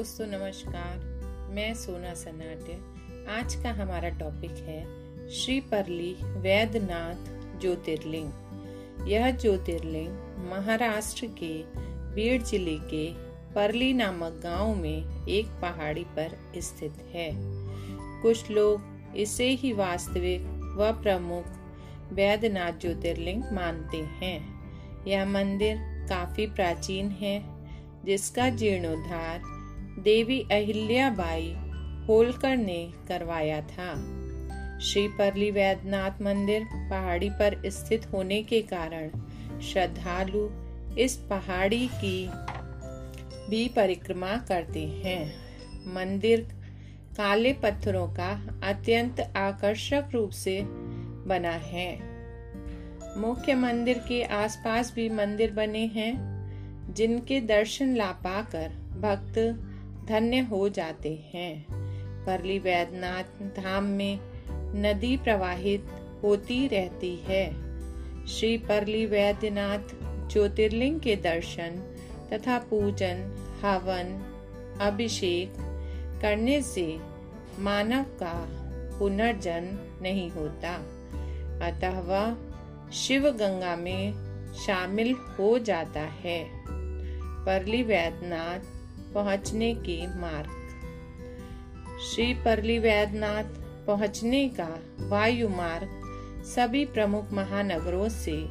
दोस्तों नमस्कार, मैं सोना सनाट्य आज का हमारा टॉपिक है श्री परली वैद्यनाथ ज्योतिर्लिंग। यह ज्योतिर्लिंग महाराष्ट्र के बीड़ ज़िले के परली नामक गाँव में एक पहाड़ी पर स्थित है। कुछ लोग इसे ही वास्तविक व प्रमुख वैद्यनाथ ज्योतिर्लिंग मानते हैं। यह मंदिर काफ़ी प्राचीन है, जिसका जीर्णोद्धार देवी अहिल्याबाई होलकर ने करवाया था। श्री परली वैद्यनाथ मंदिर पहाड़ी पर स्थित होने के कारण श्रद्धालु इस पहाड़ी की भी परिक्रमा करते हैं। मंदिर काले पत्थरों का अत्यंत आकर्षक रूप से बना है। मुख्य मंदिर के आसपास भी मंदिर बने हैं, जिनके दर्शन ला पाकर भक्त धन्य हो जाते हैं। परली वैद्यनाथ धाम में नदी प्रवाहित होती रहती है। श्री परली वैद्यनाथ ज्योतिर्लिंग के दर्शन तथा पूजन, हवन, अभिषेक करने से मानव का पुनर्जन्म नहीं होता। अतः वह शिव गंगा में शामिल हो जाता है। परली वैद्यनाथ पहुँचने के मार्ग। श्री परली वैद्यनाथ पहुँचने का वायु मार्ग सभी प्रमुख महानगरों से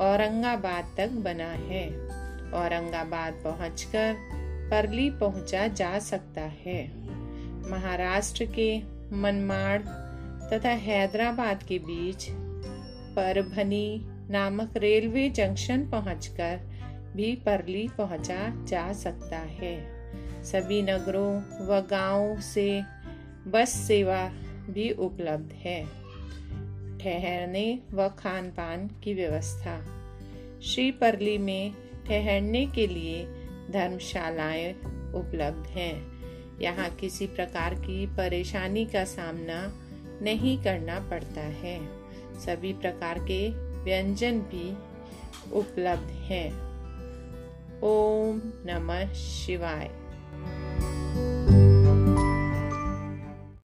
औरंगाबाद तक बना है। औरंगाबाद पहुंचकर परली पहुँचा जा सकता है। महाराष्ट्र के मनमाड़ तथा हैदराबाद के बीच परभनी नामक रेलवे जंक्शन पहुंचकर भी परली पहुँचा जा सकता है। सभी नगरों व गाँवों से बस सेवा भी उपलब्ध है। ठहरने व खान पान की व्यवस्था। श्री परली में ठहरने के लिए धर्मशालाएँ उपलब्ध हैं। यहाँ किसी प्रकार की परेशानी का सामना नहीं करना पड़ता है। सभी प्रकार के व्यंजन भी उपलब्ध हैं। ओम नमः शिवाय।